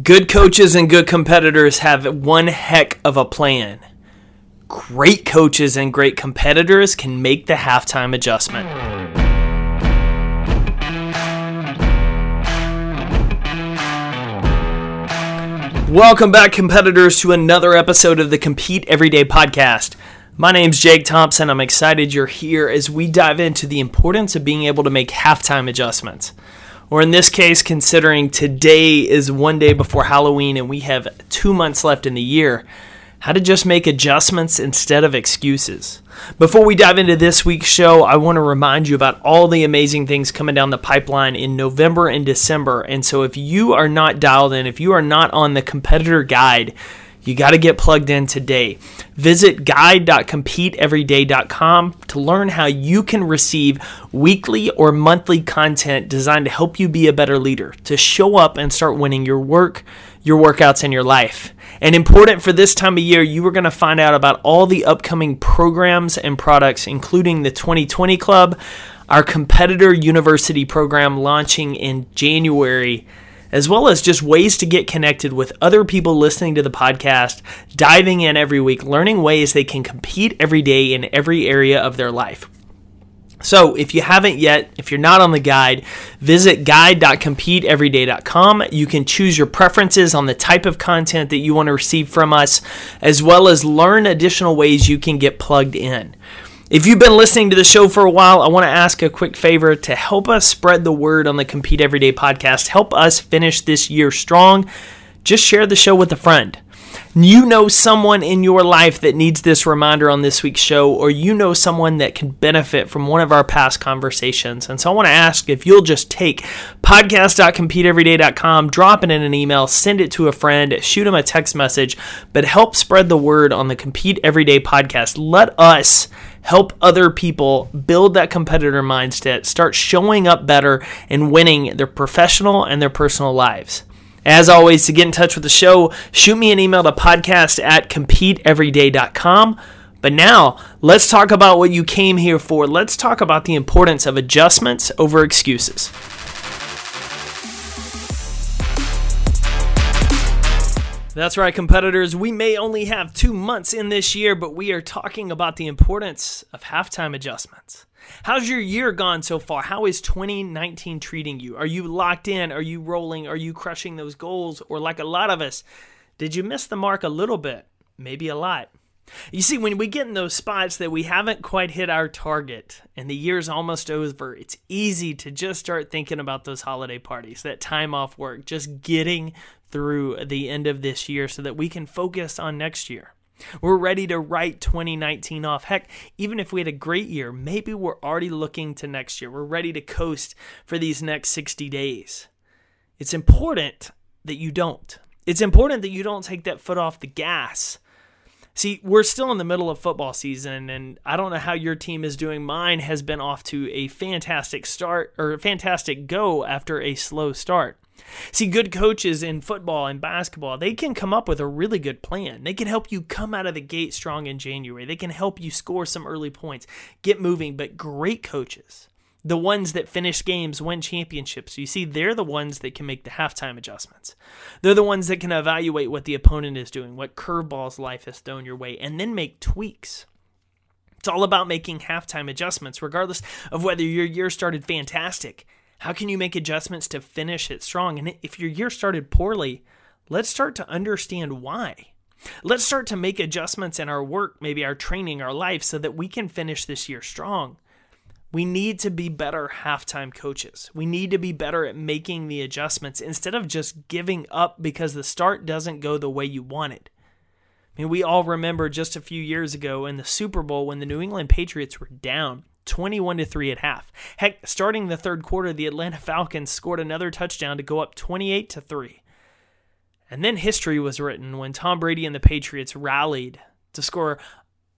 Good coaches and good competitors have one heck of a plan. Great coaches and great competitors can make the halftime adjustment. Welcome back, competitors, to another episode of the Compete Everyday podcast. My name's Jake Thompson. I'm excited you're here as we dive into the importance of being able to make halftime adjustments or in this case, considering today is one day before Halloween and we have two months left in the year, how to just make adjustments instead of excuses. Before we dive into this week's show, I want to remind you about all the amazing things coming down the pipeline in November and December. And so if you are not dialed in, if you are not on the competitor guide, you got to get plugged in today. Visit guide.competeeveryday.com to learn how you can receive weekly or monthly content designed to help you be a better leader, to show up and start winning your work, your workouts, and your life. And important for this time of year, you are going to find out about all the upcoming programs and products, including the 2020 Club, our competitor university program launching in January as well as just ways to get connected with other people listening to the podcast, diving in every week, learning ways they can compete every day in every area of their life. So, if you haven't yet, if you're not on the guide, visit guide.competeeveryday.com. You can choose your preferences on the type of content that you want to receive from us, as well as learn additional ways you can get plugged in. If you've been listening to the show for a while, I want to ask a quick favor to help us spread the word on the Compete Everyday podcast. Help us finish this year strong. Just share the show with a friend. You know someone in your life that needs this reminder on this week's show, or you know someone that can benefit from one of our past conversations. And so I want to ask if you'll just take podcast.competeeveryday.com, drop it in an email, send it to a friend, shoot them a text message, but help spread the word on the Compete Everyday podcast. Let us help other people build that competitor mindset, start showing up better and winning their professional and their personal lives. As always, to get in touch with the show, shoot me an email to podcast at competeeveryday.com. But now, let's talk about what you came here for. Let's talk about the importance of adjustments over excuses. That's right, competitors. We may only have two months in this year, but we are talking about the importance of halftime adjustments. How's your year gone so far? How is 2019 treating you? Are you locked in? Are you rolling? Are you crushing those goals? Or, like a lot of us, did you miss the mark a little bit? Maybe a lot. You see, when we get in those spots that we haven't quite hit our target and the year's almost over, it's easy to just start thinking about those holiday parties, that time off work, just getting through the end of this year so that we can focus on next year. We're ready to write 2019 off. Heck, even if we had a great year, maybe we're already looking to next year. We're ready to coast for these next 60 days. It's important that you don't. It's important that you don't take that foot off the gas. See, we're still in the middle of football season, and I don't know how your team is doing. Mine has been off to a fantastic start or a fantastic go after a slow start. See, good coaches in football and basketball, they can come up with a really good plan. They can help you come out of the gate strong in January. They can help you score some early points, get moving. But great coaches, the ones that finish games, win championships, you see, they're the ones that can make the halftime adjustments. They're the ones that can evaluate what the opponent is doing, what curveballs life has thrown your way, and then make tweaks. It's all about making halftime adjustments, regardless of whether your year started fantastic how can you make adjustments to finish it strong? And if your year started poorly, let's start to understand why. Let's start to make adjustments in our work, maybe our training, our life, so that we can finish this year strong. We need to be better halftime coaches. We need to be better at making the adjustments instead of just giving up because the start doesn't go the way you wanted. I mean, we all remember just a few years ago in the Super Bowl when the New England Patriots were down 21 to 3 at half. Heck, starting the third quarter, the Atlanta Falcons scored another touchdown to go up 28 to 3. And then history was written when Tom Brady and the Patriots rallied to score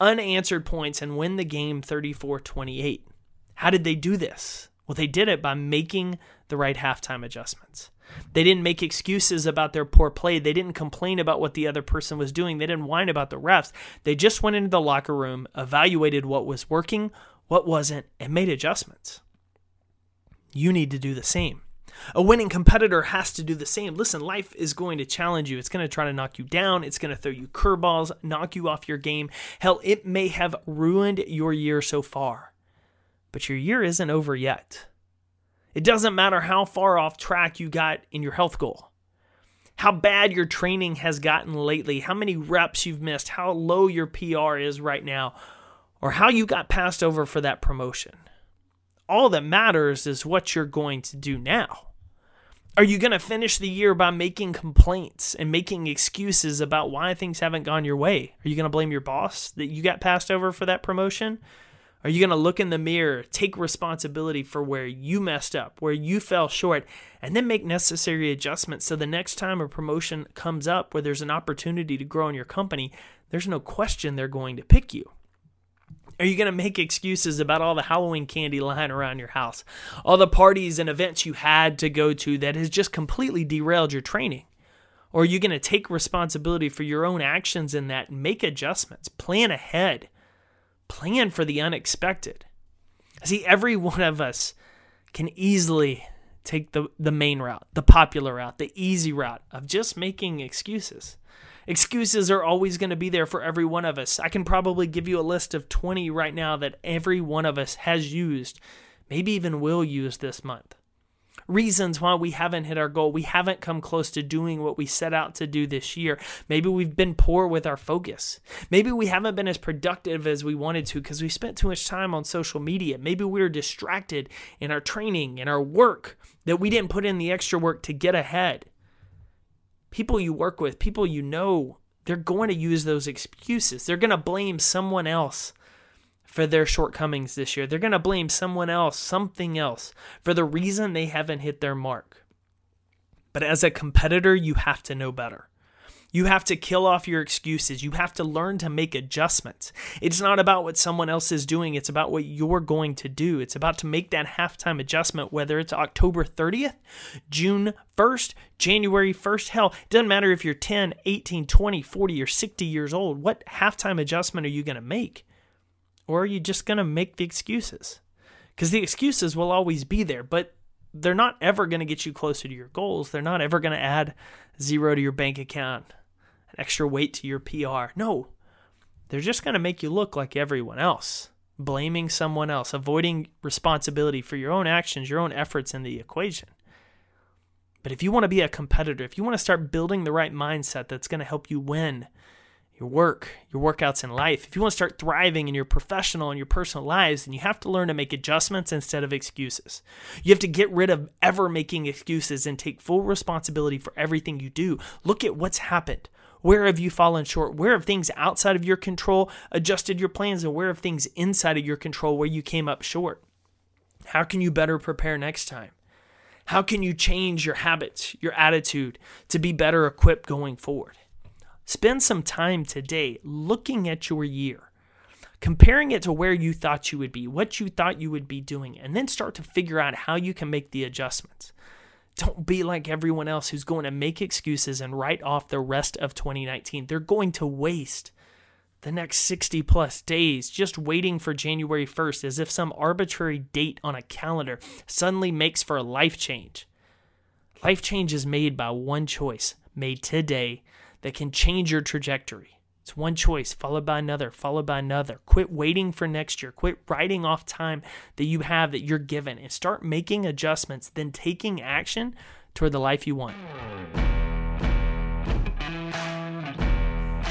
unanswered points and win the game 34-28. How did they do this? Well, they did it by making the right halftime adjustments. They didn't make excuses about their poor play. They didn't complain about what the other person was doing. They didn't whine about the refs. They just went into the locker room, evaluated what was working, what wasn't, and made adjustments. You need to do the same. A winning competitor has to do the same. Listen, life is going to challenge you. It's going to try to knock you down. It's going to throw you curveballs, knock you off your game. Hell, it may have ruined your year so far. But your year isn't over yet. It doesn't matter how far off track you got in your health goal, how bad your training has gotten lately, how many reps you've missed, how low your PR is right now, or how you got passed over for that promotion. All that matters is what you're going to do now. Are you going to finish the year by making complaints and making excuses about why things haven't gone your way? Are you going to blame your boss that you got passed over for that promotion? Are you going to look in the mirror, take responsibility for where you messed up, where you fell short, and then make necessary adjustments so the next time a promotion comes up where there's an opportunity to grow in your company, there's no question they're going to pick you? Are you going to make excuses about all the Halloween candy lying around your house? All the parties and events you had to go to that has just completely derailed your training? Or are you going to take responsibility for your own actions in that and make adjustments? Plan ahead. Plan for the unexpected. See, every one of us can easily take the, the main route, the popular route, the easy route of just making excuses. Excuses are always going to be there for every one of us. I can probably give you a list of 20 right now that every one of us has used, maybe even will use this month. Reasons why we haven't hit our goal. We haven't come close to doing what we set out to do this year. Maybe we've been poor with our focus. Maybe we haven't been as productive as we wanted to because we spent too much time on social media. Maybe we were distracted in our training, in our work, that we didn't put in the extra work to get ahead people you work with, people you know, they're going to use those excuses. They're going to blame someone else for their shortcomings this year. They're going to blame someone else, something else, for the reason they haven't hit their mark. But as a competitor, you have to know better. You have to kill off your excuses. You have to learn to make adjustments. It's not about what someone else is doing, it's about what you're going to do. It's about to make that halftime adjustment, whether it's October 30th, June 1st, January 1st. Hell, it doesn't matter if you're 10, 18, 20, 40, or 60 years old. What halftime adjustment are you going to make? Or are you just going to make the excuses? Because the excuses will always be there, but they're not ever going to get you closer to your goals. They're not ever going to add zero to your bank account an extra weight to your PR. No, they're just going to make you look like everyone else, blaming someone else, avoiding responsibility for your own actions, your own efforts in the equation. But if you want to be a competitor, if you want to start building the right mindset that's going to help you win your work, your workouts in life, if you want to start thriving in your professional and your personal lives, then you have to learn to make adjustments instead of excuses. You have to get rid of ever making excuses and take full responsibility for everything you do. Look at what's happened. Where have you fallen short? Where have things outside of your control adjusted your plans? And where have things inside of your control where you came up short? How can you better prepare next time? How can you change your habits, your attitude to be better equipped going forward? Spend some time today looking at your year, comparing it to where you thought you would be, what you thought you would be doing, and then start to figure out how you can make the adjustments. Don't be like everyone else who's going to make excuses and write off the rest of 2019. They're going to waste the next 60 plus days just waiting for January 1st as if some arbitrary date on a calendar suddenly makes for a life change. Life change is made by one choice made today that can change your trajectory. It's one choice, followed by another, followed by another. Quit waiting for next year. Quit writing off time that you have that you're given and start making adjustments, then taking action toward the life you want.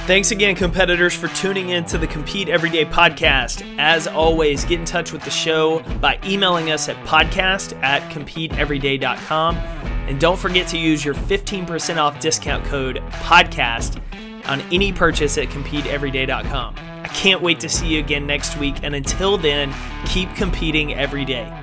Thanks again, competitors, for tuning in to the Compete Everyday podcast. As always, get in touch with the show by emailing us at podcast at competeeveryday.com. And don't forget to use your 15% off discount code podcast on any purchase at CompeteEveryday.com. I can't wait to see you again next week, and until then, keep competing every day.